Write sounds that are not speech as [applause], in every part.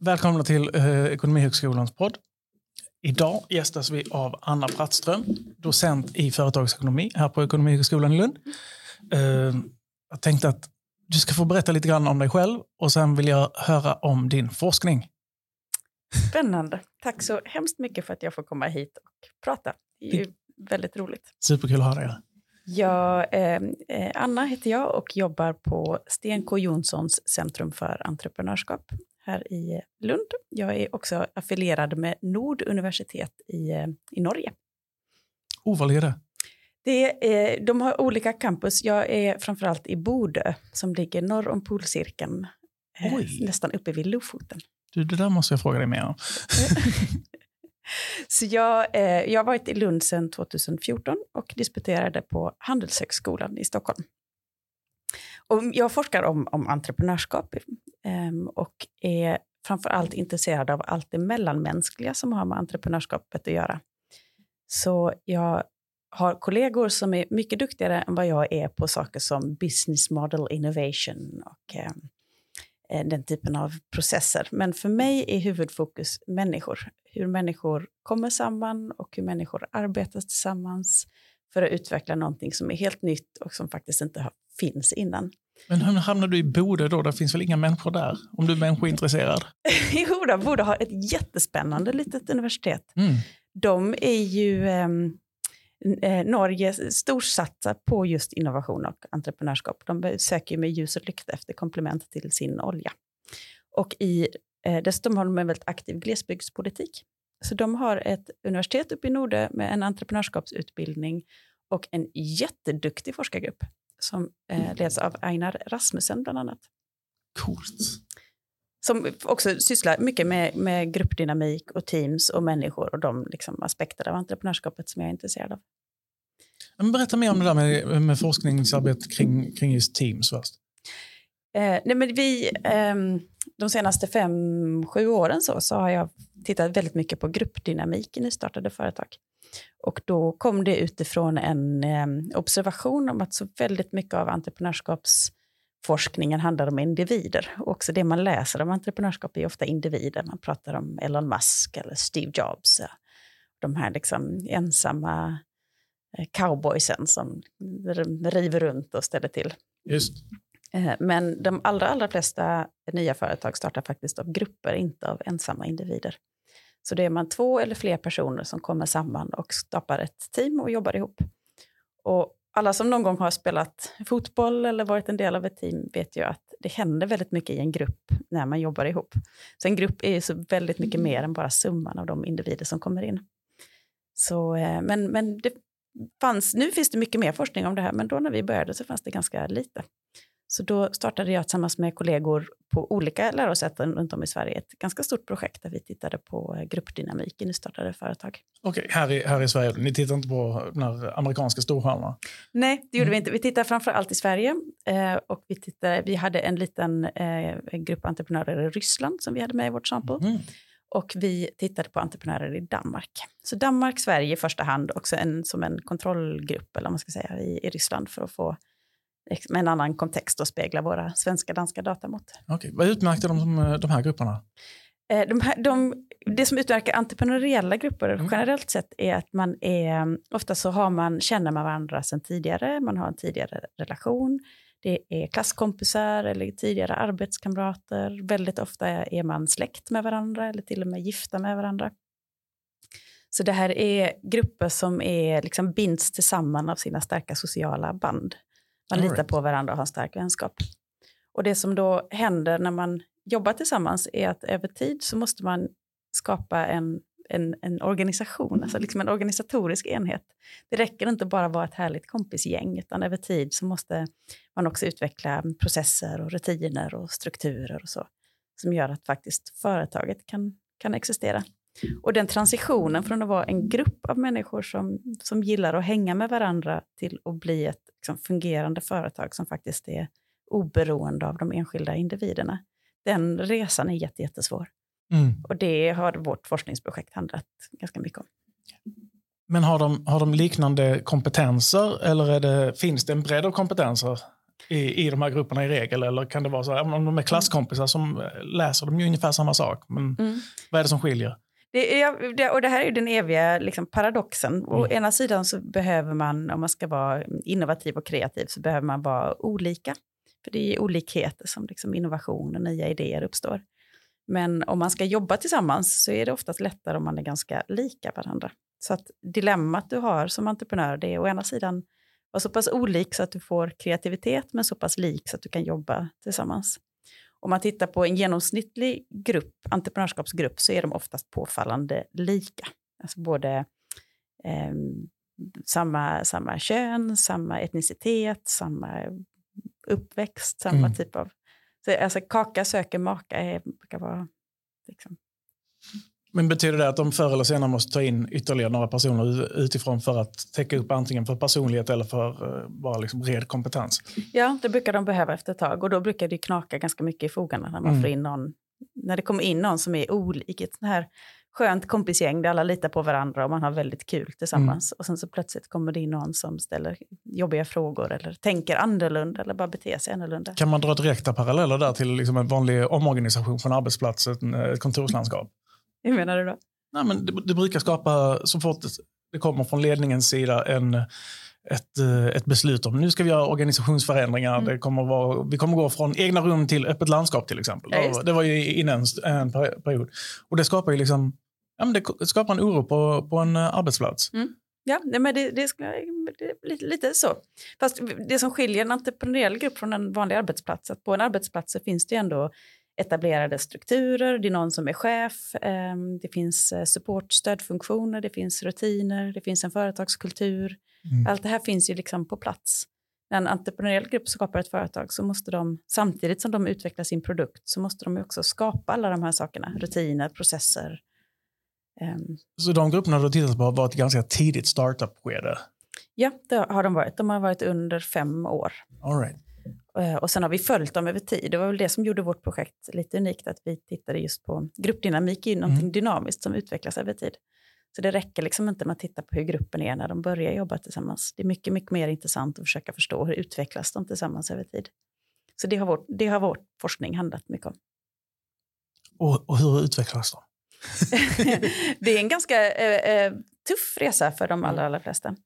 Välkomna till eh, Ekonomihögskolans podd. Idag gästas vi av Anna Brattström, docent i företagsekonomi här på Ekonomihögskolan i Lund. Eh, jag tänkte att du ska få berätta lite grann om dig själv och sen vill jag höra om din forskning. Spännande. Tack så hemskt mycket för att jag får komma hit och prata. Det är ju väldigt roligt. Superkul att ha dig här. Jag, eh, eh, Anna heter jag och jobbar på Sten K Jonssons Centrum för entreprenörskap här i Lund. Jag är också affilierad med Nord universitet i, eh, i Norge. Oh, vad är det? det är, de har olika campus. Jag är framförallt i Bodö som ligger norr om polcirkeln, eh, nästan uppe vid Lofoten. Du, det där måste jag fråga dig mer om. [laughs] Så jag, eh, jag har varit i Lund sedan 2014 och disputerade på Handelshögskolan i Stockholm. Och jag forskar om, om entreprenörskap um, och är framför allt intresserad av allt det mellanmänskliga som har med entreprenörskapet att göra. Så jag har kollegor som är mycket duktigare än vad jag är på saker som business model innovation och eh, eh den typen av processer. Men för mig är huvudfokus människor hur människor kommer samman och hur människor arbetar tillsammans för att utveckla någonting som är helt nytt och som faktiskt inte finns innan. Men hur hamnar du i Bode då? Det finns väl inga människor där? Om du är människointresserad? [laughs] jo, då, Bode har ett jättespännande litet universitet. Mm. De är ju ehm, eh, Norge storsatsar på just innovation och entreprenörskap. De söker med ljus och lykta efter komplement till sin olja. Och i Eh, dessutom har de en väldigt aktiv glesbygdspolitik. Så de har ett universitet uppe i Norde med en entreprenörskapsutbildning och en jätteduktig forskargrupp som eh, leds av Einar Rasmussen bland annat. Coolt. Som också sysslar mycket med, med gruppdynamik och teams och människor och de liksom, aspekter av entreprenörskapet som jag är intresserad av. Berätta mer om det där med, med forskningsarbete kring, kring just teams först. Eh, nej men vi, eh, de senaste fem, sju åren så, så har jag tittat väldigt mycket på gruppdynamik i nystartade företag. Och då kom det utifrån en eh, observation om att så väldigt mycket av entreprenörskapsforskningen handlar om individer. Och också det man läser om entreprenörskap är ofta individer. Man pratar om Elon Musk eller Steve Jobs. De här liksom ensamma eh, cowboysen som river runt och ställer till. Just. Eh, men de allra, allra flesta nya företag startar faktiskt av grupper, inte av ensamma individer. Så det är man två eller fler personer som kommer samman och skapar ett team och jobbar ihop. Och alla som någon gång har spelat fotboll eller varit en del av ett team vet ju att det händer väldigt mycket i en grupp när man jobbar ihop. Så en grupp är ju så väldigt mycket mer än bara summan av de individer som kommer in. Så, eh, men men det fanns, nu finns det mycket mer forskning om det här, men då när vi började så fanns det ganska lite. Så då startade jag tillsammans med kollegor på olika lärosäten runt om i Sverige ett ganska stort projekt där vi tittade på gruppdynamik i nystartade företag. Okej, okay, här, i, här i Sverige. Ni tittar inte på de amerikanska storstjärnorna? Nej, det gjorde mm. vi inte. Vi tittade framför allt i Sverige. Eh, och vi, tittade, vi hade en liten eh, grupp entreprenörer i Ryssland som vi hade med i vårt sample. Mm. Och vi tittade på entreprenörer i Danmark. Så Danmark, Sverige i första hand, också en, som en kontrollgrupp eller man ska säga, i, i Ryssland för att få med en annan kontext och spegla våra svenska danska datamått. Okay. Vad utmärkte de, de här grupperna? Eh, de här, de, det som utmärker entreprenöriella grupper mm. generellt sett är att man är, ofta så har man, känner man varandra sedan tidigare, man har en tidigare relation, det är klasskompisar eller tidigare arbetskamrater, väldigt ofta är man släkt med varandra eller till och med gifta med varandra. Så det här är grupper som är, liksom binds tillsammans av sina starka sociala band. Man litar på varandra och har en stark vänskap. Och det som då händer när man jobbar tillsammans är att över tid så måste man skapa en, en, en organisation, alltså liksom en organisatorisk enhet. Det räcker inte bara att vara ett härligt kompisgäng, utan över tid så måste man också utveckla processer och rutiner och strukturer och så, som gör att faktiskt företaget kan, kan existera. Och den transitionen från att vara en grupp av människor som, som gillar att hänga med varandra till att bli ett liksom, fungerande företag som faktiskt är oberoende av de enskilda individerna. Den resan är jättesvår. Mm. Och det har vårt forskningsprojekt handlat ganska mycket om. Men har de, har de liknande kompetenser eller det, finns det en bredd av kompetenser i, i de här grupperna i regel? Eller kan det vara så här, om de är klasskompisar som eh, läser de ju ungefär samma sak. Men Mm. vad är det som skiljer? Det är, och det här är den eviga liksom, paradoxen. Å Mm. ena sidan så behöver man, om man ska vara innovativ och kreativ, så behöver man vara olika. För det är i olikheter som liksom, innovation och nya idéer uppstår. Men om man ska jobba tillsammans så är det oftast lättare om man är ganska lika varandra. Så att dilemmat du har som entreprenör, det är å ena sidan vara så pass olik så att du får kreativitet, men så pass lik så att du kan jobba tillsammans. Om man tittar på en genomsnittlig grupp, entreprenörskapsgrupp så är de oftast påfallande lika. Alltså både ehm, samma, samma kön, samma etnicitet, samma uppväxt, samma Mm. typ av... Så, alltså kaka söker maka är, brukar vara... Liksom. Men betyder det att de förr eller senare måste ta in ytterligare några personer utifrån för att täcka upp antingen för personlighet eller för eh, bara liksom red kompetens? Ja, det brukar de behöva efter ett tag och då brukar det knaka ganska mycket i fogarna när man Mm. får in någon, när det kommer in någon som är olik, ett sånt här skönt kompisgäng där alla litar på varandra och man har väldigt kul tillsammans. Och sen så plötsligt kommer det in någon som ställer jobbiga frågor eller tänker annorlunda eller bara beter sig annorlunda. Kan man dra direkta paralleller där till liksom en vanlig omorganisation från arbetsplatsen, ett kontorslandskap? Hur menar du då? Nej, men det, det brukar skapa, så fort det- det kommer från ledningens sida, en, ett, eh, ett beslut om nu ska vi göra organisationsförändringar. Mm. Det kommer vara, vi kommer gå från egna rum till öppet landskap till exempel. Ja, just det var ju innan en, en per- period. Och det skapar ju liksom, ja, men det skapar en oro på, på en eh, arbetsplats. Ja, nej, men det, det, det lite, lite så. Fast det som skiljer en entreprenöriell grupp från en vanlig arbetsplats, att på en arbetsplats så finns det ändå etablerade strukturer, det är någon som är chef, eh, det finns eh, support, stödfunktioner, det finns rutiner, det finns en företagskultur. Mm. Allt det här finns ju liksom på plats. När en entreprenöriell grupp skapar ett företag så måste de, samtidigt som de utvecklar sin produkt, så måste de också skapa alla de här sakerna, rutiner, processer. Ehm, Så de grupperna du tittat på har varit ganska tidigt startup-skede. Ja, det har de varit. De har varit under fem år. All right. Eh, Och sen har vi följt dem över tid. Det var väl det som gjorde vårt projekt lite unikt, att vi tittade just på gruppdynamik, är ju någonting Mm. dynamiskt som utvecklas över tid. Så det räcker liksom inte med att titta på hur gruppen är när de börjar jobba tillsammans. Det är mycket, mycket mer intressant att försöka förstå hur utvecklas de tillsammans över tid. Så det har vår, det har vår forskning handlat mycket om. Och, och hur utvecklas de? [laughs] det är en ganska eh, eh, tuff resa för de allra, allra flesta.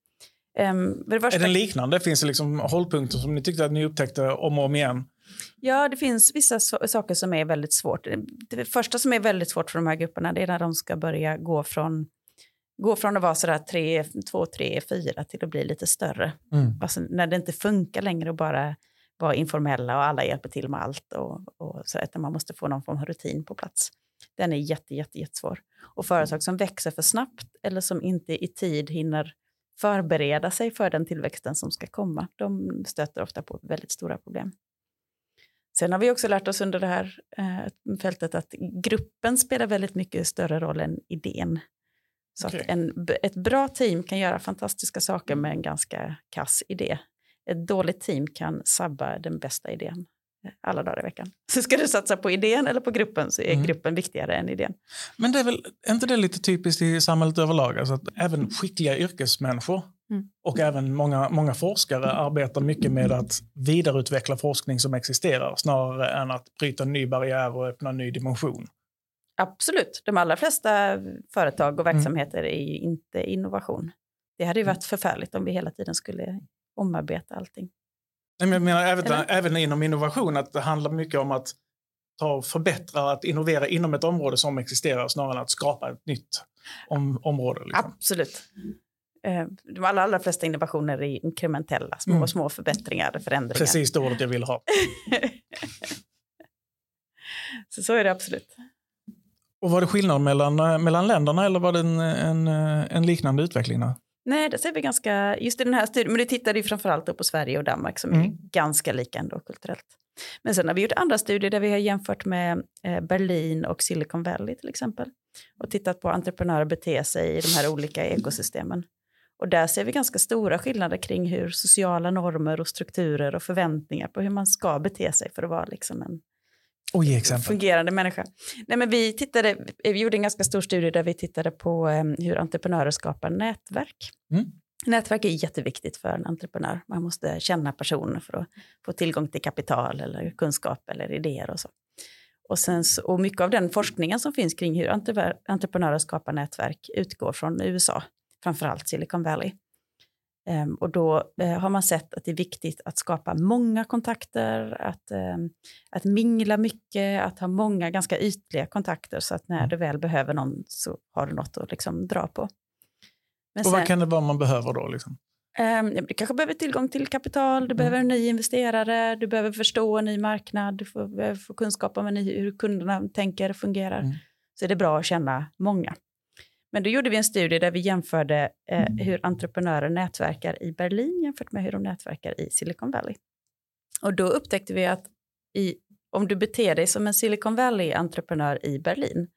Um, första, Är den liknande? Finns det liksom hållpunkter som ni tyckte att ni upptäckte om och om igen? Ja, det finns vissa so- saker som är väldigt svårt. Det första som är väldigt svårt för de här grupperna det är när de ska börja gå från, gå från att vara sådär tre, två, tre, fyra till att bli lite större. Mm. Alltså när det inte funkar längre att bara vara informella och alla hjälper till med allt och, och så att man måste få någon form av rutin på plats. Den är jätte, jätte, jättesvår. Och företag som växer för snabbt eller som inte i tid hinner förbereda sig för den tillväxten som ska komma, de stöter ofta på väldigt stora problem. Sen har vi också lärt oss under det här eh, fältet att gruppen spelar väldigt mycket större roll än idén. Så Okej. att en, ett bra team kan göra fantastiska saker med en ganska kass idé. Ett dåligt team kan sabba den bästa idén alla dagar i veckan. Så ska du satsa på idén eller på gruppen så är Mm. gruppen viktigare än idén. Men det är väl är inte det lite typiskt i samhället överlag? Alltså att även skickliga yrkesmänniskor Mm. och även många, många forskare arbetar mycket med att vidareutveckla forskning som existerar snarare än att bryta en ny barriär och öppna en ny dimension. Absolut, de allra flesta företag och Mm. verksamheter är ju inte innovation. Det hade ju varit förfärligt om vi hela tiden skulle omarbeta allting. Nej, men Jag menar även, Eller? även inom innovation att det handlar mycket om att ta och förbättra, att innovera inom ett område som existerar snarare än att skapa ett nytt om, område. Liksom. Absolut. Eh, De allra, allra flesta innovationer är inkrementella, små, Mm. små förbättringar, förändringar. Precis det ordet jag vill ha. [laughs] Så, så är det absolut. Och var det skillnad mellan, eh, mellan länderna eller var det en, en, eh, en liknande utveckling? Där? Nej, det ser vi ganska, just i den här studien, men det tittade ju framförallt på Sverige och Danmark som är Mm. ganska lika ändå kulturellt. Men sen har vi gjort andra studier där vi har jämfört med eh, Berlin och Silicon Valley till exempel. Och tittat på entreprenörer bete sig i de här olika ekosystemen. Och där ser vi ganska stora skillnader kring hur sociala normer och strukturer och förväntningar på hur man ska bete sig för att vara liksom en Och ge exempel. fungerande människa. Nej, men vi, tittade, vi gjorde en ganska stor studie där vi tittade på hur entreprenörer skapar nätverk. Mm. Nätverk är jätteviktigt för en entreprenör. Man måste känna personer för att få tillgång till kapital eller kunskap eller idéer och så. Och, sen, och mycket av den forskningen som finns kring hur entreprenörer skapar nätverk utgår från USA, framförallt Silicon Valley. Um, och då uh, har man sett att det är viktigt att skapa många kontakter, att, um, att mingla mycket, att ha många ganska ytliga kontakter så att när mm. du väl behöver någon så har du något att liksom dra på. Men och vad kan det vara man behöver då? Liksom? Um, du kanske behöver tillgång till kapital, du mm. behöver en ny investerare, du behöver förstå en ny marknad, du får, behöver få kunskap om ny, hur kunderna tänker och fungerar. Mm. Så är det bra att känna många. Men då gjorde vi en studie där vi jämförde eh, mm. hur entreprenörer nätverkar i Berlin jämfört med hur de nätverkar i Silicon Valley. Och då upptäckte vi att i, om du beter dig som en Silicon Valley-entreprenör i Berlin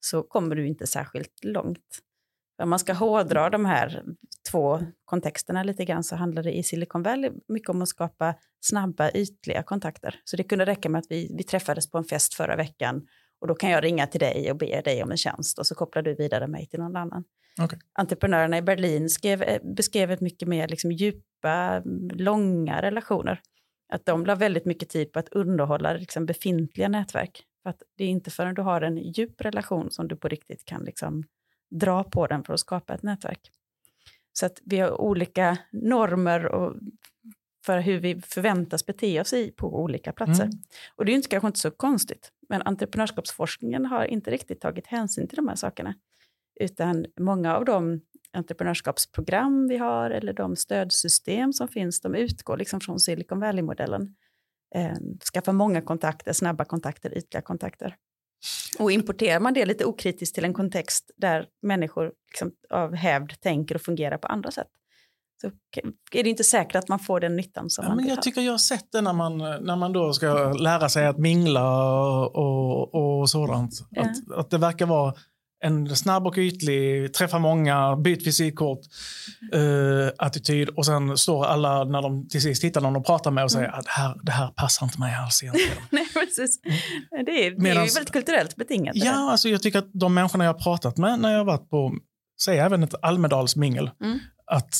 så kommer du inte särskilt långt. Om man ska hårdra de här två kontexterna lite grann så handlar det i Silicon Valley mycket om att skapa snabba, ytliga kontakter. Så det kunde räcka med att vi, vi träffades på en fest förra veckan och då kan jag ringa till dig och be dig om en tjänst och så kopplar du vidare mig till någon annan. Okay. Entreprenörerna i Berlin skrev, eh, beskrev ett mycket mer liksom djupa, långa relationer. Att de la väldigt mycket tid på att underhålla liksom befintliga nätverk. För att det är inte förrän du har en djup relation som du på riktigt kan liksom dra på den för att skapa ett nätverk. Så att vi har olika normer och för hur vi förväntas bete oss i på olika platser. Mm. Och det är ju inte, kanske inte så konstigt, men entreprenörskapsforskningen har inte riktigt tagit hänsyn till de här sakerna. Utan många av de entreprenörskapsprogram vi har eller de stödsystem som finns, de utgår liksom från Silicon Valley-modellen. Eh, skaffa många kontakter, snabba kontakter, ytliga kontakter. Och importerar man det lite okritiskt till en kontext där människor liksom av hävd tänker och fungerar på andra sätt, så är det inte säkert att man får den nyttan som ja, man men Jag ha. tycker jag har sett det när man, när man då ska lära sig att mingla och, och sådant. Ja. Att, att det verkar vara en snabb och ytlig, träffa många, byt visitkort, uh, attityd och sen står alla när de till sist hittar någon att prata med och säger mm. att det här, det här passar inte mig alls egentligen. [laughs] Nej, precis. Mm. Det är, det Medans, är ju väldigt kulturellt betingat. Ja, alltså jag tycker att de människorna jag har pratat med när jag har varit på, säg även ett Almedalsmingel, mm. att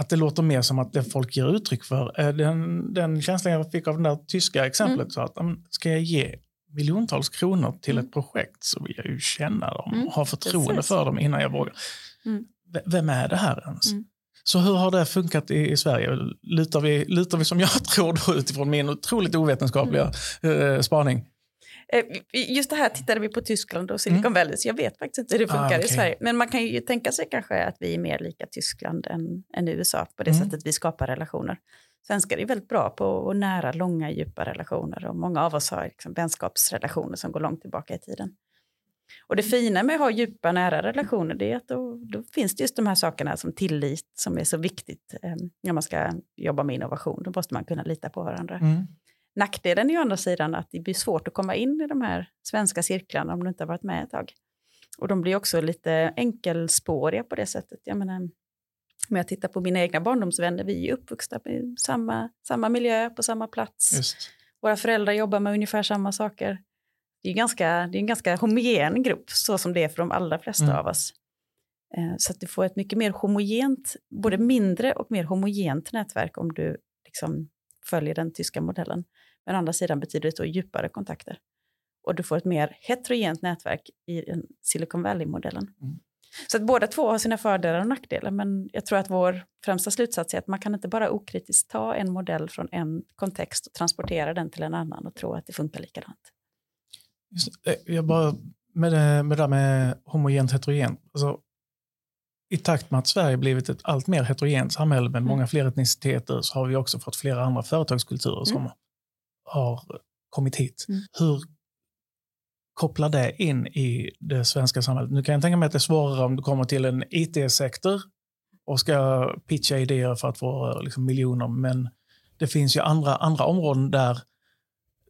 att det låter mer som att det folk ger uttryck för. Eh, den, den känslan jag fick av det där tyska exemplet, mm. så att ska jag ge miljontals kronor till mm. ett projekt så vill jag ju känna dem mm. och ha förtroende Precis. för dem innan jag vågar. Mm. Vem är det här ens? Mm. Så hur har det funkat i, i, Sverige? Lutar vi, lutar vi som jag [laughs] tror utifrån min otroligt ovetenskapliga mm. eh, spaning? Eh, just det här tittade vi på Tyskland och Silicon mm. Valley, så jag vet faktiskt inte hur det funkar ah, okay. i Sverige. Men man kan ju tänka sig kanske att vi är mer lika Tyskland än, än USA på det mm. sättet vi skapar relationer. Svenskar är väldigt bra på nära, långa, djupa relationer och många av oss har liksom vänskapsrelationer som går långt tillbaka i tiden. Och det fina med att ha djupa, nära relationer det är att då, då finns det just de här sakerna som tillit som är så viktigt eh, när man ska jobba med innovation. Då måste man kunna lita på varandra. Mm. Nackdelen är å andra sidan att det blir svårt att komma in i de här svenska cirklarna om du inte har varit med ett tag. Och de blir också lite enkelspåriga på det sättet. Jag menar, om jag tittar på mina egna barndomsvänner, vi är uppvuxna i samma, samma miljö, på samma plats. Just. Våra föräldrar jobbar med ungefär samma saker. Det är, ganska, det är en ganska homogen grupp, så som det är för de allra flesta mm. av oss. Eh, så att du får ett mycket mer homogent, både mindre och mer homogent nätverk om du liksom följer den tyska modellen. Men å andra sidan betyder det då djupare kontakter. Och du får ett mer heterogent nätverk i Silicon Valley-modellen. Mm. Så att båda två har sina fördelar och nackdelar, men jag tror att vår främsta slutsats är att man kan inte bara okritiskt ta en modell från en kontext och transportera den till en annan och tro att det funkar likadant. Jag bara, med det, med det där med homogent heterogent, alltså, i takt med att Sverige blivit ett allt mer heterogent samhälle med mm. många fler etniciteter så har vi också fått flera andra företagskulturer som mm. Har kommit hit. Mm. Hur kopplar det in i det svenska samhället? Nu kan jag tänka mig att det är svårare om du kommer till en IT-sektor och ska pitcha idéer för att få liksom, miljoner, men det finns ju andra, andra områden där,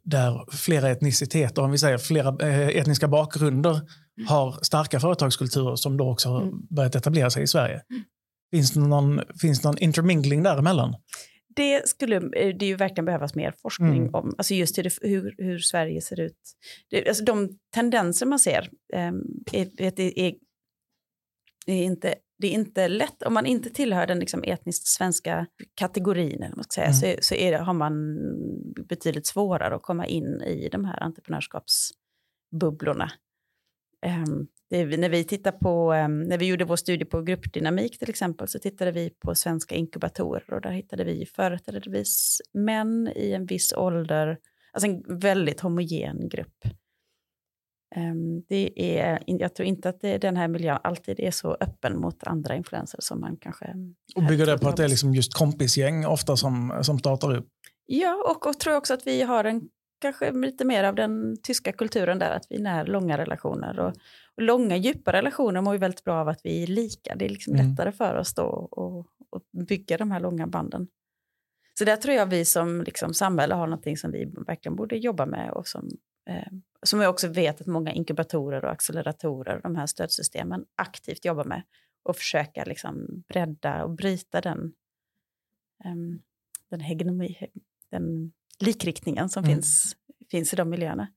där flera etniciteter, om vi säger flera eh, etniska bakgrunder, mm. har starka företagskulturer som då också har mm. börjat etablera sig i Sverige. Mm. Finns det någon, finns det någon intermingling däremellan? Det skulle eh, det ju verkligen behövas mer forskning mm. om, alltså just hur, hur, hur Sverige ser ut. Det, alltså de tendenser man ser um, är, är, är, inte det är inte lätt, om man inte tillhör den liksom etniskt svenska kategorin, eller man ska säga, Mm. så, är- så är det, har man betydligt svårare att komma in i de här entreprenörskapsbubblorna. Ehm, det, är- när vi tittar på, ehm, när vi gjorde vår studie på gruppdynamik till exempel, så tittade vi på svenska inkubatorer och där hittade vi företrädesvis män i en viss ålder, alltså en väldigt homogen grupp. Ehm, det är, jag tror inte att det, den här miljön alltid är så öppen mot andra influenser som man kanske... Och bygger det på att det är liksom just kompisgäng ofta som, som startar upp? Ja, och, och tror också att vi har en, kanske lite mer av den tyska kulturen där, att vi när långa relationer. Och, och långa, djupa relationer mår ju väldigt bra av att vi är lika. Det är liksom Mm. lättare för oss då och, och bygga de här långa banden. Så där tror jag vi som liksom, samhälle har någonting som vi verkligen borde jobba med och som, eh, som jag också vet att många inkubatorer och acceleratorer, de här stödsystemen, aktivt jobbar med och försöka liksom bredda och bryta den, ehm, den hegemoni, den likriktningen som Mm. finns, finns i de miljöerna.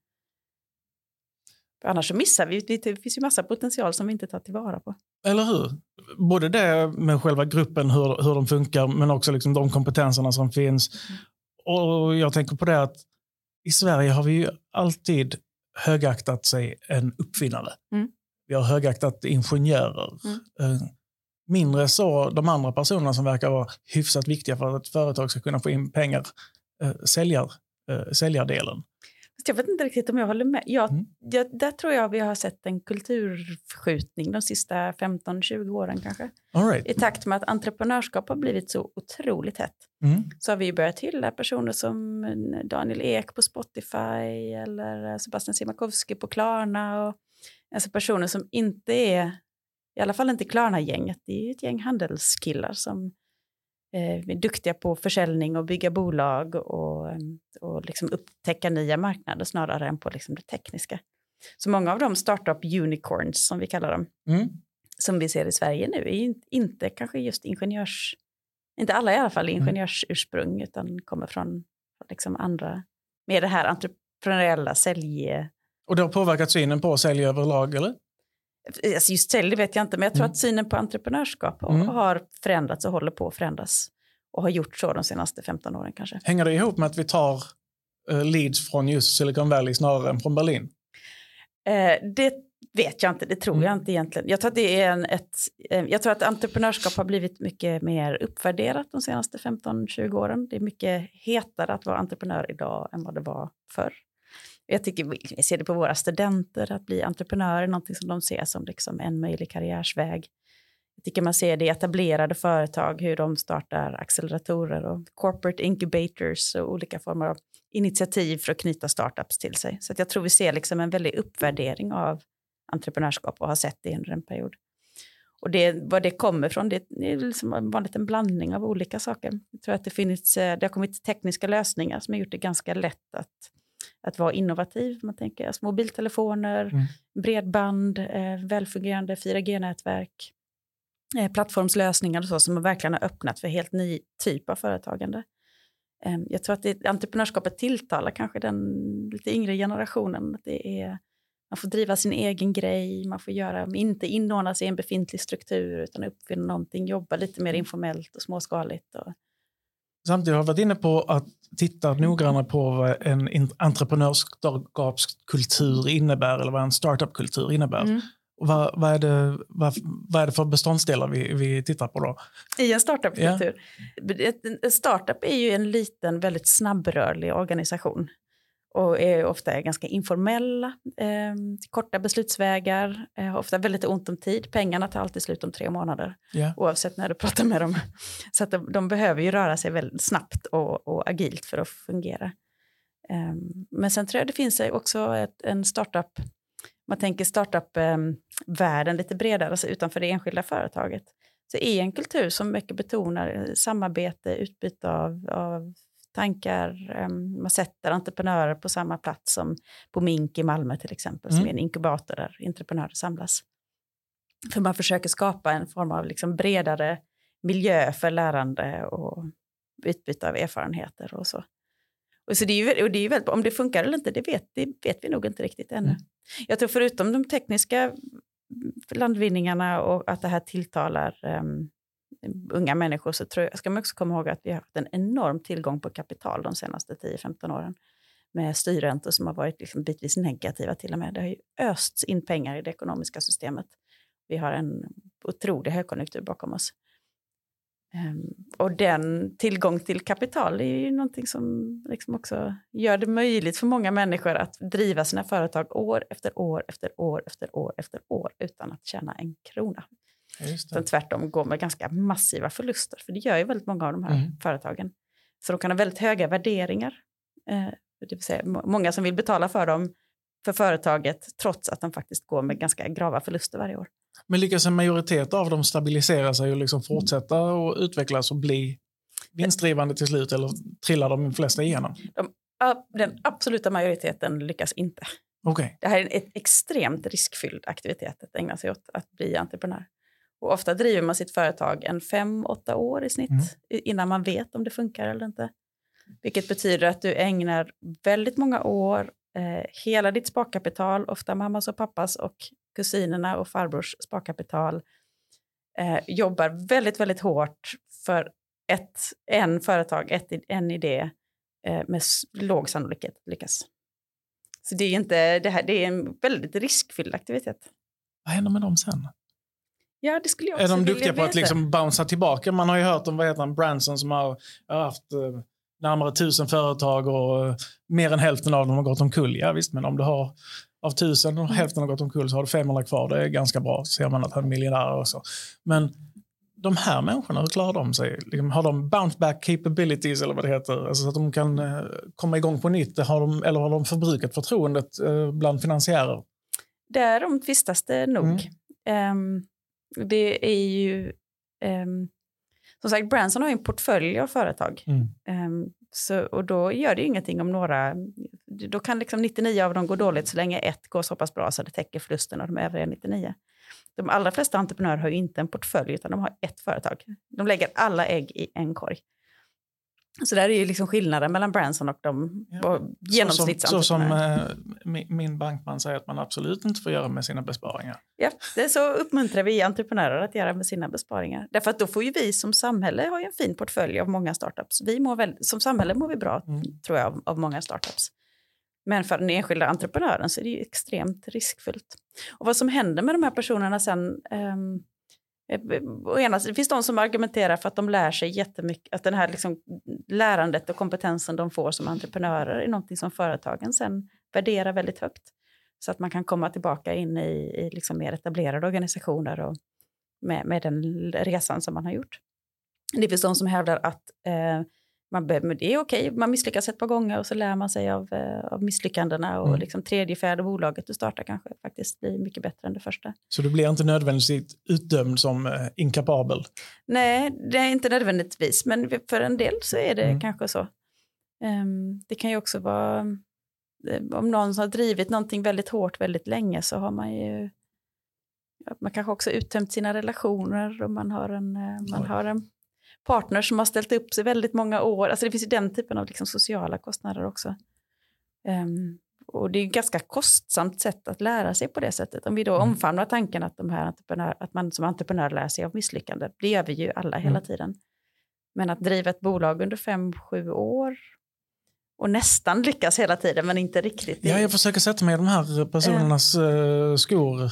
För annars så missar vi, det finns ju massa potential som vi inte tar tillvara på. Eller hur? Både det med själva gruppen, hur, hur de funkar, men också liksom de kompetenserna som finns. Och jag tänker på det att i Sverige har vi ju alltid högaktat sig en uppfinnare. Mm. Vi har högaktat ingenjörer. Mm. Eh, Mindre så de andra personerna som verkar vara hyfsat viktiga för att ett företag ska kunna få in pengar, säljar, eh, säljardelen. Jag vet inte riktigt om jag håller med. Jag, Mm. jag, där tror jag vi har sett en kulturförskjutning de sista 15-20 åren kanske. Right. I takt med att entreprenörskap har blivit så otroligt hett Mm. så har vi börjat hylla personer som Daniel Ek på Spotify eller Sebastian Simakowski på Klarna. Och, alltså personer som inte är, i alla fall inte Klarna-gänget, det är ju ett gäng handelskillar som eh, är duktiga på försäljning och bygga bolag och, eh, och liksom upptäcka nya marknader snarare än på liksom det tekniska. Så många av de startup unicorns som vi kallar dem, Mm. som vi ser i Sverige nu, är inte kanske just ingenjörs... Inte alla i alla fall är Mm. ingenjörsursprung, utan kommer från liksom andra, med det här entreprenöriella sälj... Och det har påverkat synen på sälj överlag, eller? Alltså just sälj vet jag inte, men jag tror Mm. att synen på entreprenörskap Mm. har förändrats och håller på att förändras. Och har gjort så de senaste 15 åren kanske. Hänger det ihop med att vi tar eh, leads från just Silicon Valley snarare än från Berlin? Eh, det vet jag inte, det tror jag Mm. inte egentligen. Jag tror, att det är en, ett, eh, jag tror att entreprenörskap har blivit mycket mer uppvärderat de senaste 15-20 åren. Det är mycket hetare att vara entreprenör idag än vad det var förr. Jag tycker vi ser det på våra studenter, att bli entreprenörer, någonting som de ser som liksom en möjlig karriärsväg. Jag tycker man ser det i etablerade företag, hur de startar acceleratorer och corporate incubators och olika former av initiativ för att knyta startups till sig. Så att jag tror vi ser liksom en väldig uppvärdering av entreprenörskap och har sett det under en period. Och det, vad det kommer från, det är liksom vanligt en blandning av olika saker. Jag tror att det, finns, eh, det har kommit tekniska lösningar som har gjort det ganska lätt att, att vara innovativ. Man tänker alltså mobiltelefoner, Mm. bredband, eh, välfungerande 4G-nätverk, eh, plattformslösningar och så som verkligen har öppnat för helt ny typ av företagande. Eh, jag tror att det, entreprenörskapet tilltalar kanske den lite yngre generationen. Att det är, man får driva sin egen grej, man får göra, inte inordna sig i en befintlig struktur utan uppfinna någonting, jobba lite mer informellt och småskaligt. Och, Samtidigt har vi varit inne på att titta noggrannare på vad en entreprenörskapskultur innebär eller vad en startupkultur innebär. Mm. Vad, vad, är det, vad, vad är det för beståndsdelar vi, vi tittar på då? I en startupkultur. Ett- En startup är ju en liten, väldigt snabbrörlig organisation och är ofta ganska informella, eh, korta beslutsvägar, eh, ofta väldigt ont om tid. Pengarna tar alltid slut om tre månader, Ja. oavsett när du pratar med dem. Så att de, de behöver ju röra sig väldigt snabbt och, och agilt för att fungera. Eh, men sen tror jag det finns också ett, en startup, man tänker startup-världen lite bredare, alltså utanför det enskilda företaget så är en kultur som mycket betonar samarbete, utbyte av, av tankar. em, man sätter entreprenörer på samma plats som på Mink i Malmö till exempel, som Mm. är en inkubator där entreprenörer samlas. För man försöker skapa en form av liksom bredare miljö för lärande och utbyte av erfarenheter och så. Och, så det är ju, och det är väldigt, om det funkar eller inte, det vet, det vet vi nog inte riktigt ännu. Mm. Jag tror förutom de tekniska landvinningarna och att det här tilltalar um, unga människor så tror jag, ska man också komma ihåg att vi har haft en enorm tillgång på kapital de senaste 10-15 åren med styrräntor som har varit liksom bitvis negativa till och med. Det har ju östs in pengar i det ekonomiska systemet. Vi har en otrolig högkonjunktur bakom oss. Ehm, och den tillgång till kapital är ju någonting som liksom också gör det möjligt för många människor att driva sina företag år efter år efter år efter år efter år utan att tjäna en krona. Utan tvärtom gå med ganska massiva förluster, för det gör ju väldigt många av de här mm. företagen. Så de kan ha väldigt höga värderingar. Eh, det vill säga många som vill betala för dem, för företaget, trots att de faktiskt går med ganska grava förluster varje år. Men lyckas en majoritet av dem stabilisera sig och liksom fortsätta och utvecklas och bli vinstdrivande till slut, eller trillar de flesta igenom? De, den absoluta majoriteten lyckas inte. Okay. Det här är en extremt riskfylld aktivitet att ägna sig åt, att bli entreprenör. Och ofta driver man sitt företag en fem, åtta år i snitt mm. innan man vet om det funkar eller inte. Vilket betyder att du ägnar väldigt många år, eh, hela ditt sparkapital, ofta mammas och pappas och kusinerna och farbrors sparkapital, eh, jobbar väldigt, väldigt hårt för ett, en företag, ett, en idé eh, med låg sannolikhet att lyckas. Så det är, inte, det, här, det är en väldigt riskfylld aktivitet. Vad händer med dem sen? Ja, det skulle jag också Är de duktiga på att liksom bouncea tillbaka? Man har ju hört om vad heter han, Branson som har, har haft eh, närmare tusen företag och eh, mer än hälften av dem har gått omkull. Ja, visst, men om du har av tusen och mm. hälften har gått omkull så har du 500 kvar. Det är ganska bra. Ser man att han är miljonär och så. Men de här människorna, hur klarar de sig? Liksom, har de bounce back capabilities eller vad det heter? Alltså så att de kan eh, komma igång på nytt? Har de, eller har de förbrukat förtroendet bland finansiärer? Därom tvistas det nog. Mm. Um, det är ju... Um, som sagt, Branson har en portfölj av företag. Mm. Um, så, och då gör det ingenting om några... Då kan liksom 99 av dem gå dåligt så länge ett går så pass bra så det täcker förlusten av de övriga 99. De allra flesta entreprenörer har ju inte en portfölj utan de har ett företag. De lägger alla ägg i en korg. Så där är ju liksom skillnaden mellan Branson och de ja. genomsnittsentreprenörerna. Så som eh, min bankman säger att man absolut inte får göra med sina besparingar. Ja, det så uppmuntrar vi entreprenörer att göra med sina besparingar. Därför att då får ju vi som samhälle ha en fin portfölj av många startups. Vi mår väl, som samhälle mår vi bra, mm. tror jag, av, av många startups. Men för den enskilda entreprenören så är det ju extremt riskfyllt. Och vad som händer med de här personerna sen um, Eh, ena, det finns de som argumenterar för att de lär sig jättemycket, att den här liksom lärandet och kompetensen de får som entreprenörer är någonting som företagen sen värderar väldigt högt. Så att man kan komma tillbaka in i, i liksom mer etablerade organisationer och med, med den resan som man har gjort. Det finns de som hävdar att eh, man behöver, det är okej, man misslyckas ett par gånger och så lär man sig av, eh, av misslyckandena och mm. liksom tredje, fjärde bolaget du startar kanske faktiskt blir mycket bättre än det första. Så du blir inte nödvändigtvis utdömd som eh, inkapabel? Nej, det är inte nödvändigtvis, men för en del så är det mm. kanske så. Um, det kan ju också vara, eh, om någon har drivit någonting väldigt hårt väldigt länge så har man ju man kanske också uttömt sina relationer och man har en, man har en partner som har ställt upp sig väldigt många år. Alltså det finns ju den typen av liksom sociala kostnader också. Um, och det är ett ganska kostsamt sätt att lära sig på det sättet. Om vi då mm. omfamnar tanken att, de här entreprenör, att man som entreprenör lär sig av misslyckande, det gör vi ju alla hela mm. tiden. Men att driva ett bolag under fem, sju år och nästan lyckas hela tiden, men inte riktigt. Ja, jag försöker sätta mig i de här personernas uh, skor.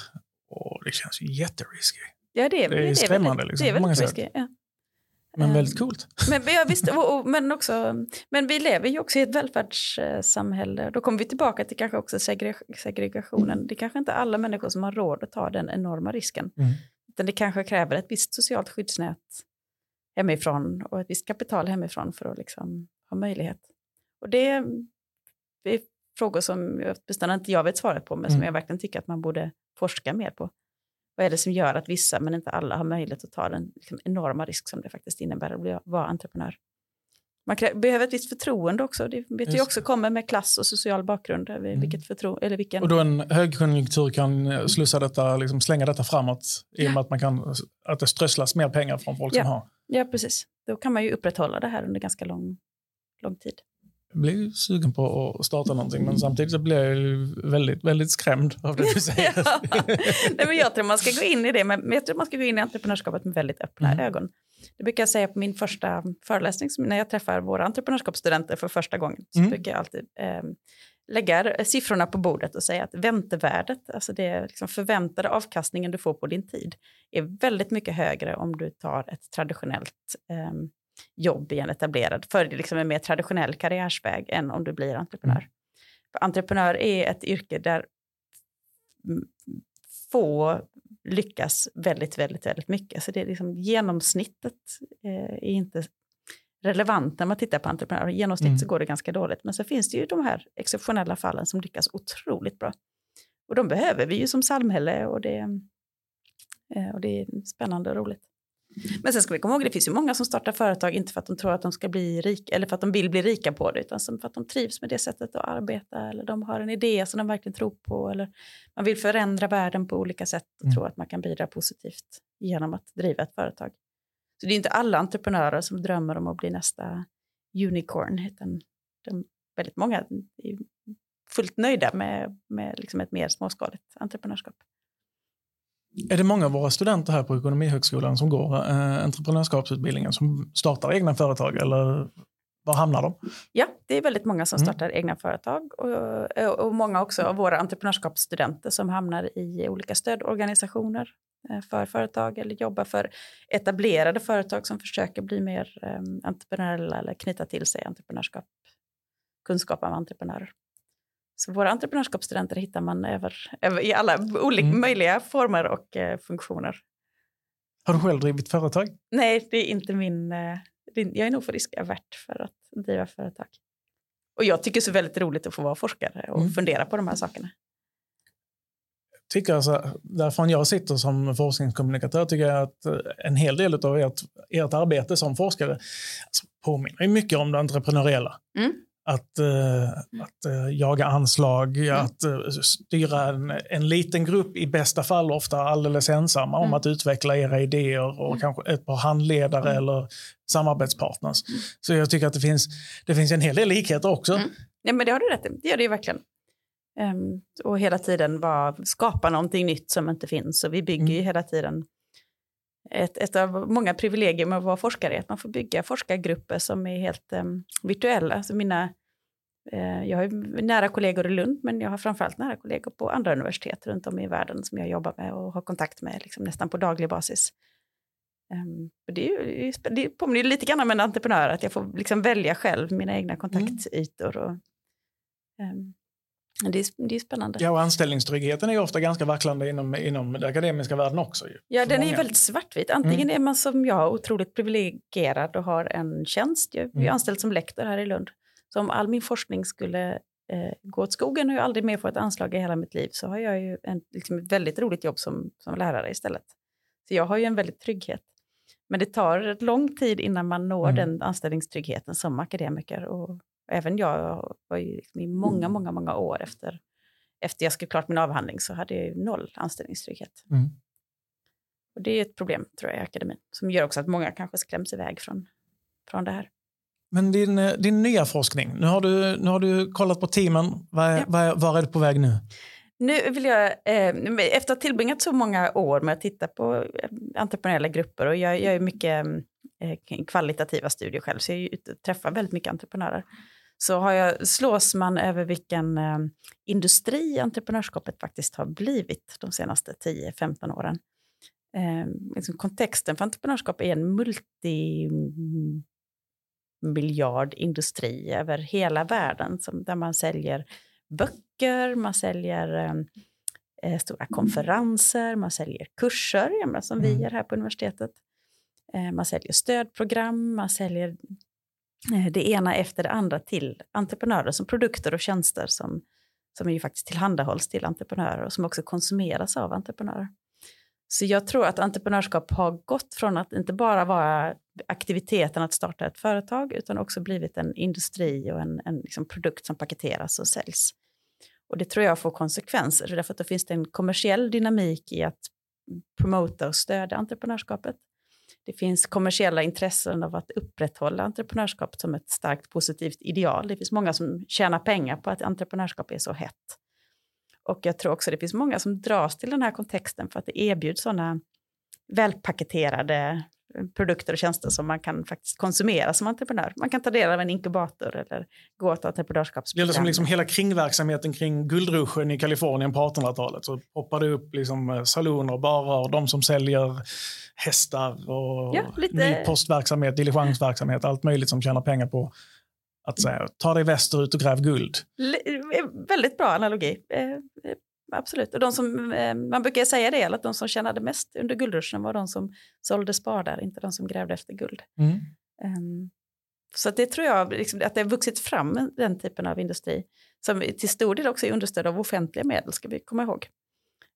Och det känns ju jätterisky. Ja, det är, det är skrämmande. Liksom, det är väldigt risky. Ja. Men väldigt coolt. Men, ja, visst, och, och, men, också, men vi lever ju också i ett välfärdssamhälle. Då kommer vi tillbaka till kanske också segregationen. Det är kanske inte alla människor som har råd att ta den enorma risken. Mm. Utan det kanske kräver ett visst socialt skyddsnät hemifrån och ett visst kapital hemifrån för att liksom ha möjlighet. Och det är frågor som åtminstone inte jag vet svaret på, men mm. som jag verkligen tycker att man borde forska mer på. Vad är det som gör att vissa, men inte alla, har möjlighet att ta den liksom, enorma risk som det faktiskt innebär att bli, vara entreprenör? Man behöver ett visst förtroende också. Det vet ju också kommer med klass och social bakgrund. Mm. Vilket förtro eller vilken... Och då en högkonjunktur kan eh, slussa detta, liksom slänga detta framåt i och med att, man kan, att det strösslas mer pengar från folk ja. som har. Ja, precis. Då kan man ju upprätthålla det här under ganska lång, lång tid. Blir sugen på att starta någonting, men samtidigt så blir jag väldigt, väldigt skrämd av det du [laughs] säger. ja. Nej, men jag tror man ska gå in i det, men jag tror man ska gå in i entreprenörskapet med väldigt öppna mm. ögon. Det brukar jag säga på min första föreläsning, när jag träffar våra entreprenörskapsstudenter för första gången. Så mm. brukar jag alltid eh, lägga siffrorna på bordet och säga att väntevärdet, alltså det liksom förväntade avkastningen du får på din tid, är väldigt mycket högre om du tar ett traditionellt eh, jobb i en etablerad, för liksom en mer traditionell karriärsväg än om du blir entreprenör. Mm. Entreprenör är ett yrke där få lyckas väldigt, väldigt, väldigt mycket. Så det är liksom genomsnittet eh, är inte relevant när man tittar på entreprenörer. I genomsnitt mm. så går det ganska dåligt. Men så finns det ju de här exceptionella fallen som lyckas otroligt bra. Och de behöver vi ju som samhälle och det, eh, och det är spännande och roligt. Men sen ska vi komma ihåg, det finns ju många som startar företag inte för att de tror att de ska bli rika eller för att de vill bli rika på det, utan för att de trivs med det sättet att arbeta eller de har en idé som de verkligen tror på eller man vill förändra världen på olika sätt och mm. tror att man kan bidra positivt genom att driva ett företag. Så det är inte alla entreprenörer som drömmer om att bli nästa unicorn, utan de, väldigt många är fullt nöjda med, med liksom ett mer småskaligt entreprenörskap. Är det många av våra studenter här på Ekonomihögskolan som går eh, entreprenörskapsutbildningen som startar egna företag eller var hamnar de? Ja, det är väldigt många som mm. startar mm. egna företag och, och, många också av våra entreprenörskapsstudenter som hamnar i olika stödorganisationer eh, för företag eller jobbar för etablerade företag som försöker bli mer um, entreprenöriella eller knyta till sig entreprenörskap, kunskap om entreprenörer. Så våra entreprenörskapsstudenter hittar man över, över i alla olika mm. möjliga former och eh, funktioner. Har du själv drivit företag? Nej, det är inte min... Eh, jag är nog för riskavert för att driva företag. Och jag tycker det är så väldigt roligt att få vara forskare och mm. fundera på de här sakerna. Tycker alltså, därifrån jag sitter som forskningskommunikatör tycker jag att eh, en hel del av ert, ert arbete som forskare alltså, påminner mycket om det entreprenöriella. Mm att, uh, att uh, jaga anslag, mm. att uh, styra en, en liten grupp, i bästa fall ofta alldeles ensamma, mm. om att utveckla era idéer och mm. kanske ett par handledare mm. eller samarbetspartners. Mm. Så jag tycker att det finns, det finns en hel del likheter också. Mm. Ja, men det har du rätt i, det gör det ju verkligen. Um, och hela tiden bara skapa någonting nytt som inte finns. Och vi bygger ju hela tiden ett, ett av många privilegier med att vara forskare är att man får bygga forskargrupper som är helt um, virtuella. Alltså mina, uh, jag har nära kollegor i Lund, men jag har framförallt nära kollegor på andra universitet runt om i världen som jag jobbar med och har kontakt med liksom, nästan på daglig basis. Um, det, är ju, det påminner lite grann om en entreprenör, att jag får liksom välja själv mina egna kontaktytor. Och, um, det är, det är spännande. Ja, och anställningstryggheten är ofta ganska vacklande inom, inom den akademiska världen också. Ju, ja, den många. är väldigt svartvit. Antingen mm. är man som jag otroligt privilegierad och har en tjänst. Jag är mm. anställd som lektor här i Lund. Så om all min forskning skulle eh, gå åt skogen och jag aldrig mer får ett anslag i hela mitt liv så har jag ju en, liksom ett väldigt roligt jobb som, som lärare istället. Så jag har ju en väldigt trygghet. Men det tar lång tid innan man når mm. den anställningstryggheten som akademiker. Och även jag var ju liksom i många, mm. många, många år efter, efter jag skrev klart min avhandling så hade jag noll anställningstrygghet. Mm. Och det är ett problem tror jag i akademin som gör också att många kanske skräms iväg från, från det här. Men din, eh, din nya forskning, nu har, du, nu har du kollat på teamen. Var, ja. var, var är du på väg nu? Nu vill jag, eh, efter att ha tillbringat så många år med att titta på eh, entreprenöriella grupper och jag gör mycket eh, kvalitativa studier själv, så jag träffar väldigt mycket entreprenörer så har jag, slås man över vilken eh, industri entreprenörskapet faktiskt har blivit de senaste 10-15 åren. Eh, liksom kontexten för entreprenörskap är en multimiljardindustri över hela världen som, där man säljer böcker, man säljer eh, eh stora konferenser, man säljer kurser, som vi mm. gör här på universitetet. Eh, man säljer stödprogram, man säljer Eh, det ena efter det andra till entreprenörer som produkter och tjänster som, som ju faktiskt tillhandahålls till entreprenörer och som också konsumeras av entreprenörer. Så jag tror att entreprenörskap har gått från att inte bara vara aktiviteten att starta ett företag utan också blivit en industri och en, en liksom produkt som paketeras och säljs. Och det tror jag får konsekvenser, därför att då finns det en kommersiell dynamik i att promota och stödja entreprenörskapet. Det finns kommersiella intressen av att upprätthålla entreprenörskap som ett starkt positivt ideal. Det finns många som tjänar pengar på att entreprenörskap är så hett. Och jag tror också det finns många som dras till den här kontexten för att det erbjuds sådana välpaketerade produkter och tjänster som man kan faktiskt konsumera som entreprenör. Man kan ta del av en inkubator eller gå till entreprenörskapsprogram. Det är som liksom hela kringverksamheten kring guldruschen i Kalifornien på 1800-talet. Så poppar det upp liksom eh, saloner, barer, de som säljer hästar och ja, lite... ny postverksamhet, diligensverksamhet, allt möjligt som tjänar pengar på att säga, ta dig västerut och gräv guld. L väldigt bra analogi. Absolut. Och de som, eh, man brukar säga det, att de som tjänade mest under guldruschen var de som sålde spadar, inte de som grävde efter guld. Mm. Um, så det tror jag, liksom, att det har vuxit fram den typen av industri, som till stor del också är understödd av offentliga medel, ska vi komma ihåg.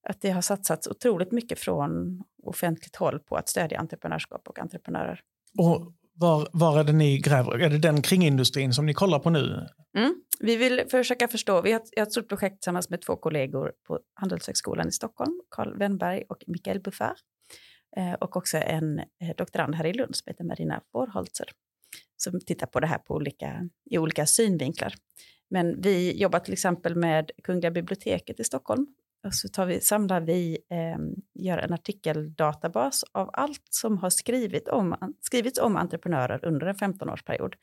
Att det har satsats otroligt mycket från offentligt håll på att stödja entreprenörskap och entreprenörer. Och var, var är det ni gräver? Är det den kringindustrin som ni kollar på nu? Mm. Vi vill försöka förstå. Vi har ett stort projekt tillsammans med två kollegor på Handelshögskolan i Stockholm, Carl Wennberg och Mikael Buffard. Eh, och också en eh, doktorand här i Lund som heter Marina Borholzer som tittar på det här på olika, i olika synvinklar. Men vi jobbar till exempel med Kungliga biblioteket i Stockholm. Och så tar vi, samlar vi, eh, gör en artikeldatabas av allt som har skrivit om, skrivits om entreprenörer under en 15-årsperiod.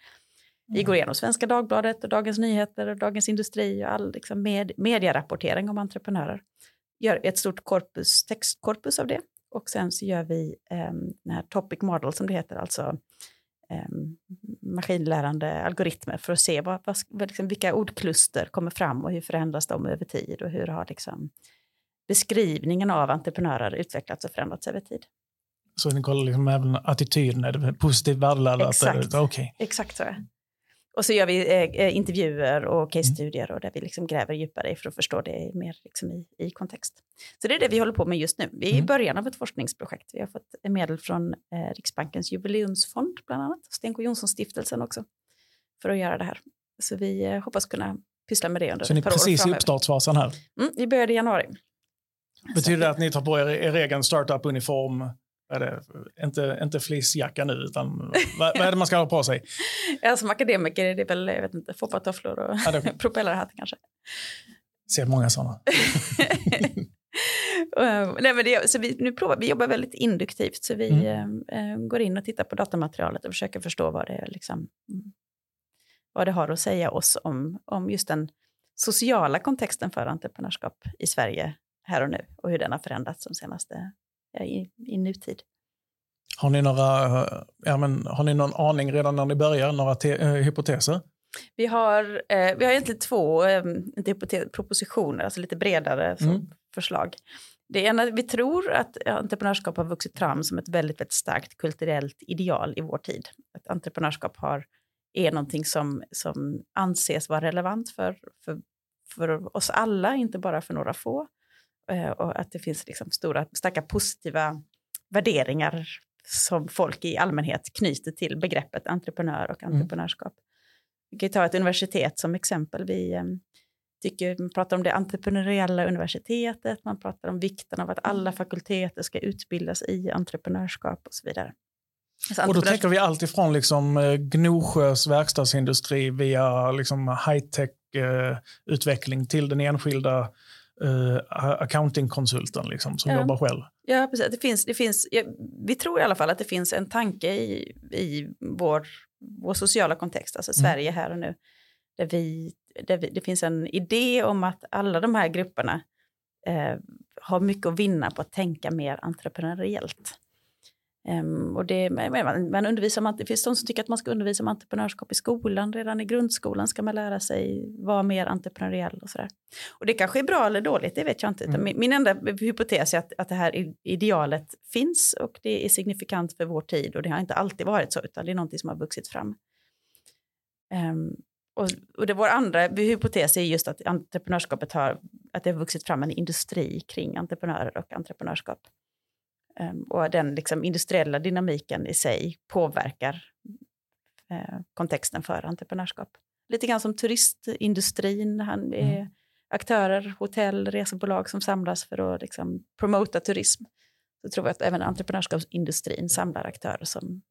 Vi mm. går igenom Svenska Dagbladet och Dagens Nyheter och Dagens Industri och all liksom med, medierapportering om entreprenörer. Gör ett stort korpus, textkorpus av det och sen så gör vi um, den här topic model som det heter, alltså maskinlärande algoritmer för att se vad, vad, liksom, vilka ordkluster kommer fram och hur förändras de över tid och hur har liksom, beskrivningen av entreprenörer utvecklats och förändrats över tid. Så ni kollar liksom även attityden, är det positivt värdeladdat? Exakt, okay. exakt så. Och så gör vi eh, eh, intervjuer och case-studier och där vi liksom gräver djupare för att förstå det mer liksom i, i kontext. Så det är det vi håller på med just nu. Vi är i mm. början av ett forskningsprojekt. Vi har fått medel från eh, Riksbankens jubileumsfond bland annat, Sten K. Jonsson-stiftelsen också, för att göra det här. Så vi eh, hoppas kunna pyssla med det under Så ni är precis i uppstartsfasen här? Mm, vi började i januari. Betyder det att ni tar på er er egen startup-uniform det, inte, inte fleecejacka nu, utan vad, vad, är det man ska ha på sig? Ja, [laughs] som akademiker är det väl jag vet inte, foppatofflor och ja, det... [laughs] propellerhatt kanske. Ser många sådana. uh, [laughs] nej, men det, så vi, nu provar, vi jobbar väldigt induktivt, så vi mm. uh, går in och tittar på datamaterialet och försöker förstå vad det, liksom, vad det har att säga oss om, om just den sociala kontexten för entreprenörskap i Sverige här och nu och hur den har förändrats de senaste i, i nutid. Har ni, några, ja, men, har ni någon aning redan när ni börjar, några te, eh, hypoteser? Vi har, eh, vi har egentligen två eh, propositioner, alltså lite bredare mm. förslag. Det ena, vi tror att entreprenörskap har vuxit fram som ett väldigt, väldigt starkt kulturellt ideal i vår tid. Att entreprenörskap har, är någonting som, som anses vara relevant för, för, för oss alla, inte bara för några få. Eh, och att det finns liksom stora, starka positiva värderingar som folk i allmänhet knyter till begreppet entreprenör och mm. entreprenörskap. Mm. Vi kan ta ett universitet som exempel. Vi eh, tycker, man pratar om det entreprenöriella universitetet, man pratar om vikten av att alla fakulteter ska utbildas i entreprenörskap och så vidare. Alltså och då tänker vi allt ifrån liksom eh, Gnosjös verkstadsindustri via liksom high-tech-utveckling till den enskilda uh, accountingkonsulten liksom, som ja. jobbar själv. Ja, precis. Det finns, det finns, ja, vi tror i alla fall att det finns en tanke i, i vår, vår sociala kontext, alltså mm. Sverige här och nu, där, vi, där vi, det finns en idé om att alla de här grupperna eh, har mycket att vinna på att tänka mer entreprenöriellt. Um, och det, man, man undervisar om, det finns de som tycker att man ska undervisa om entreprenörskap i skolan. Redan i grundskolan ska man lära sig vara mer entreprenöriell och sådär. Och det kanske är bra eller dåligt, det vet jag inte. Mm. Min, min, enda hypotes är att, att det här idealet finns och det är signifikant för vår tid och det har inte alltid varit så, utan det är någonting som har vuxit fram. Um, och, och det, vår andra hypotes är just att entreprenörskapet har, att det har vuxit fram en industri kring entreprenörer och entreprenörskap. Um, och den liksom, industriella dynamiken i sig påverkar uh, kontexten för entreprenörskap. Lite grann som turistindustrin. Han är mm. aktörer, hotell, resebolag som samlas för att liksom, promota turism. så tror jag att även entreprenörskapsindustrin samlar aktörer som,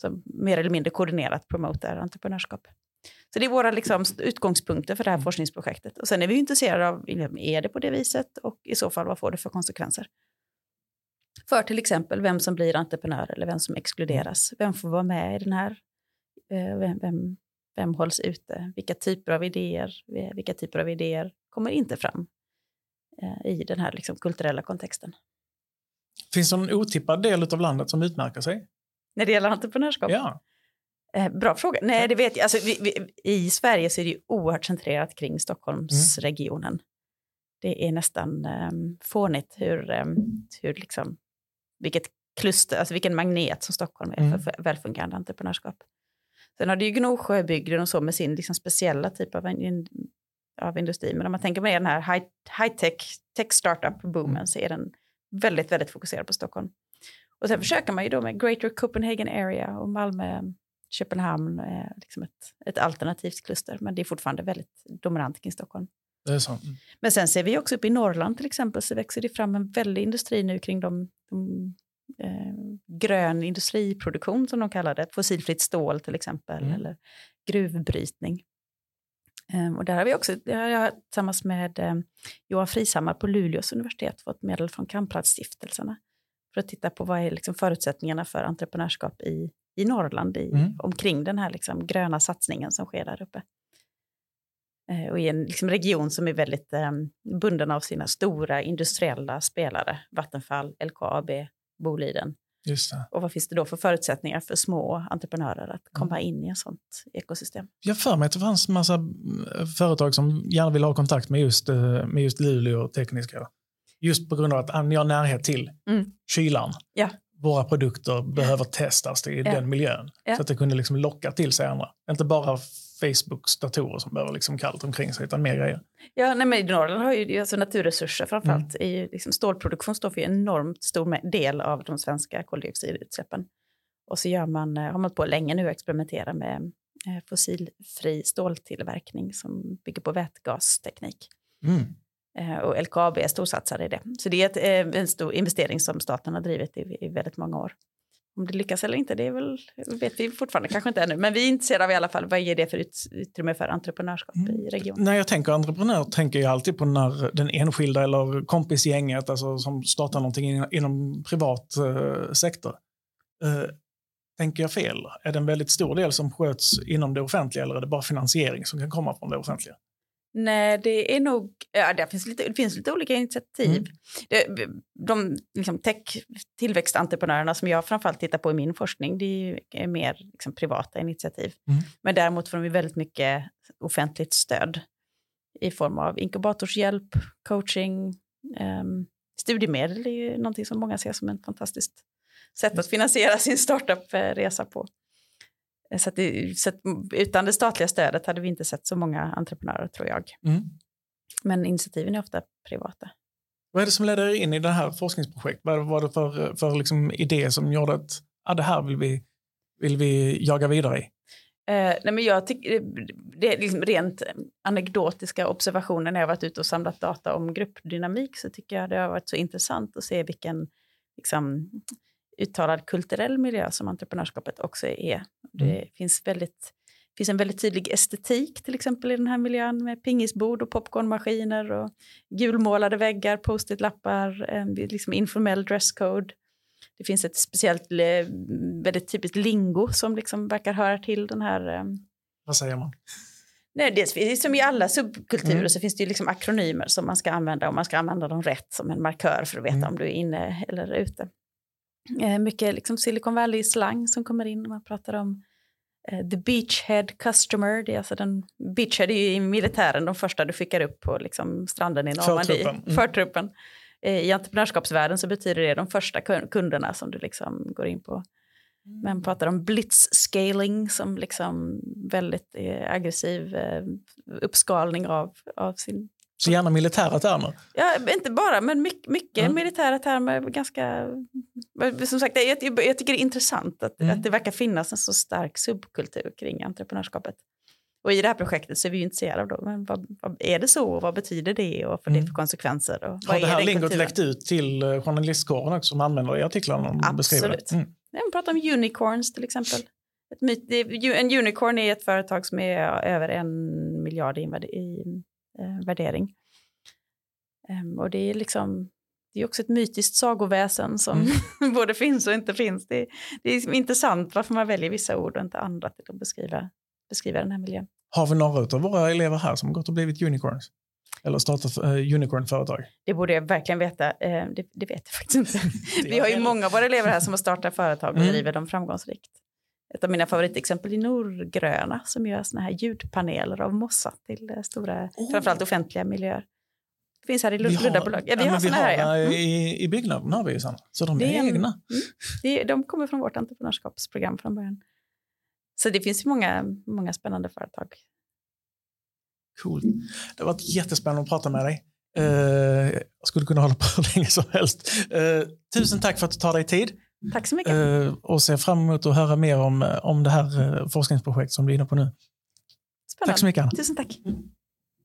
som mer eller mindre koordinerat promotar entreprenörskap. Så det är våra liksom, utgångspunkter för det här forskningsprojektet. Och sen är vi intresserade av, är det på det viset och i så fall vad får det för konsekvenser? För till exempel vem som blir entreprenör eller vem som exkluderas. Vem får vara med i den här? Eh, vem, vem, vem hålls ute? Vilka typer av idéer, vilka typer av idéer kommer inte fram eh, i den här liksom kulturella kontexten? Finns det någon otippad del av landet som utmärker sig? När det gäller entreprenörskap? Ja. Eh, bra fråga. Nej, det vet jag. Alltså, vi, vi, I Sverige så är det ju oerhört centrerat kring Stockholmsregionen. Mm. Det är nästan um, fånigt hur, um, hur liksom, vilket kluster, alltså vilken magnet som Stockholm är mm. för, välfungerande entreprenörskap. Sen har du ju Gnosjöbygden och så med sin liksom speciella typ av, in, av industri. Men om man tänker på den här high, high tech, tech startup-boomen mm. så är den väldigt, väldigt fokuserad på Stockholm. Och sen försöker man ju då med Greater Copenhagen Area och Malmö, Köpenhamn, är liksom ett, ett alternativt kluster. Men det är fortfarande väldigt dominant kring Stockholm. Det är så. Mm. Men sen ser vi också uppe i Norrland till exempel så växer det fram en väldig industri nu kring de, de eh, grön industriproduktion som de kallar det. Fossilfritt stål till exempel mm. eller gruvbrytning. Um, och där har vi också, har jag tillsammans med um, Johan Frisammar på Luleås universitet fått medel från Kampradstiftelserna för att titta på vad är liksom förutsättningarna för entreprenörskap i, i Norrland, i, mm. omkring den här liksom gröna satsningen som sker där uppe. Uh, och i en liksom region som är väldigt um, bunden av sina stora industriella spelare, Vattenfall, LKAB, Boliden. Och vad finns det då för förutsättningar för små entreprenörer att komma mm. in i ett sånt ekosystem? Jag för mig att det fanns massa eh, företag som gärna vill ha kontakt med just, eh, med just Luleå Tekniska. Just på grund av att ni har närhet till mm. kylan. Ja. Våra produkter behöver testas i ja. den miljön. Ja. Så att det kunde liksom locka till sig andra. Inte bara Facebooks datorer som behöver liksom kallt omkring sig, utan mer grejer. Ja, nej, men Norrland har ju alltså naturresurser framförallt. Mm. I, liksom, stålproduktion står för en enormt stor del av de svenska koldioxidutsläppen. Och så gör man, eh, har man på länge nu att experimentera med eh, fossilfri ståltillverkning som bygger på vätgasteknik. Mm. Eh, och LKAB är storsatsare i det. Så det är ett, en stor investering som staten har drivit i, i väldigt många år. Om det lyckas eller inte, det väl, vet vi fortfarande kanske inte ännu. Men vi är intresserade av i alla fall vad ger det för utrymme för entreprenörskap mm. i regionen. När jag tänker entreprenör tänker jag alltid på när den enskilda eller kompisgänget alltså, som startar någonting inom, inom privat eh, sektor. Eh, tänker jag fel? Är det en väldigt stor del som sköts inom det offentliga eller är det bara finansiering som kan komma från det offentliga? Nej, det är nog, ja, det, finns lite, det finns lite olika initiativ. Mm. Det, de liksom, tech, tillväxtentreprenörerna som jag framförallt tittar på i min forskning, det är, är mer liksom, privata initiativ. Mm. Men däremot får de väldigt mycket offentligt stöd i form av inkubatorshjälp, coaching, um, studiemedel är ju någonting som många ser som ett fantastiskt sätt att finansiera sin startup-resa på. Så, det, så utan det statliga stödet hade vi inte sett så många entreprenörer tror jag. Mm. Men initiativen är ofta privata. Vad är det som leder in i det här forskningsprojektet? Vad var det för, för liksom idé som gjorde att ah, det här vill vi, vill vi jaga vidare i? Eh, nej men jag tycker, det är liksom rent anekdotiska observationer när jag varit ute och samlat data om gruppdynamik så tycker jag det har varit så intressant att se vilken liksom, uttalad kulturell miljö som entreprenörskapet också är. Det mm. finns, väldigt, finns en väldigt tydlig estetik till exempel i den här miljön med pingisbord och popcornmaskiner och gulmålade väggar, post-it-lappar, liksom informell dresscode. Det finns ett speciellt, väldigt typiskt lingo som liksom verkar höra till den här... Eh, Vad säger man? Nej, det, som i alla subkulturer mm. så finns det ju liksom akronymer som man ska använda och man ska använda dem rätt som en markör för att veta mm. om du är inne eller ute. Eh, mycket liksom Silicon Valley-slang som kommer in. Man pratar om eh, the beachhead customer. Det är alltså den, beachhead är ju i militären de första du skickar upp på liksom, stranden i Normandie. Förtruppen. Mm. Förtruppen. Eh, I entreprenörskapsvärlden så betyder det de första kunderna som du liksom går in på. Mm. Man pratar om blitzscaling som liksom väldigt aggressiv uppskalning av, av sin så gärna militära termer? Ja, inte bara, men mycket, mycket mm. militära termer. Ganska, som sagt, jag, jag tycker det är intressant att, mm. att det verkar finnas en så stark subkultur kring entreprenörskapet. Och i det här projektet så är vi ju intresserade av då, men vad, vad, är det så och vad betyder det och vad får det Mm. för konsekvenser? Och Har det är här lingot läckt ut till eh, journalistkåren också som använder det i artiklarna? och beskriver det? Absolut. Mm. Man pratar om unicorns till exempel. Myt, det, en unicorn är ett företag som är över en miljard i eh, värdering. Ehm, och det är liksom det är också ett mytiskt sagoväsen som [laughs] både finns och inte finns. Det, det är intressant varför man väljer vissa ord och inte andra till att beskriva, beskriva den här miljön. Har vi några av våra elever här som gått och blivit unicorns? Eller startat uh, unicorn-företag? Det borde jag verkligen veta. Eh, det, det vet jag faktiskt inte. [laughs] Vi har ju är- många av våra elever här som har startat företag och Mm. driver dem framgångsrikt. Ett av mina favoritexempel är Norgröna som gör såna här ljudpaneler av mossa till eh, stora, Oh. framförallt offentliga miljöer. Det finns här i har- Luddabolag. Ja, vi ja, har men vi såna här. har Ja. eh, Mm. i, I byggnaden har vi ju sådana. Så de är, är egna. Det, de kommer från vårt entreprenörskapsprogram från början. Så det finns ju många, många spännande företag. Coolt. Det har varit jättespännande att prata med dig. Eh, jag skulle kunna hålla på [laughs] hur länge som helst. Eh, tusen tack för att du tar dig tid Tack så mycket. eh, och ser fram emot att höra mer om, om det här eh, forskningsprojektet som du är inne på nu. Spännande. Tack så mycket Anna. Tusen tack.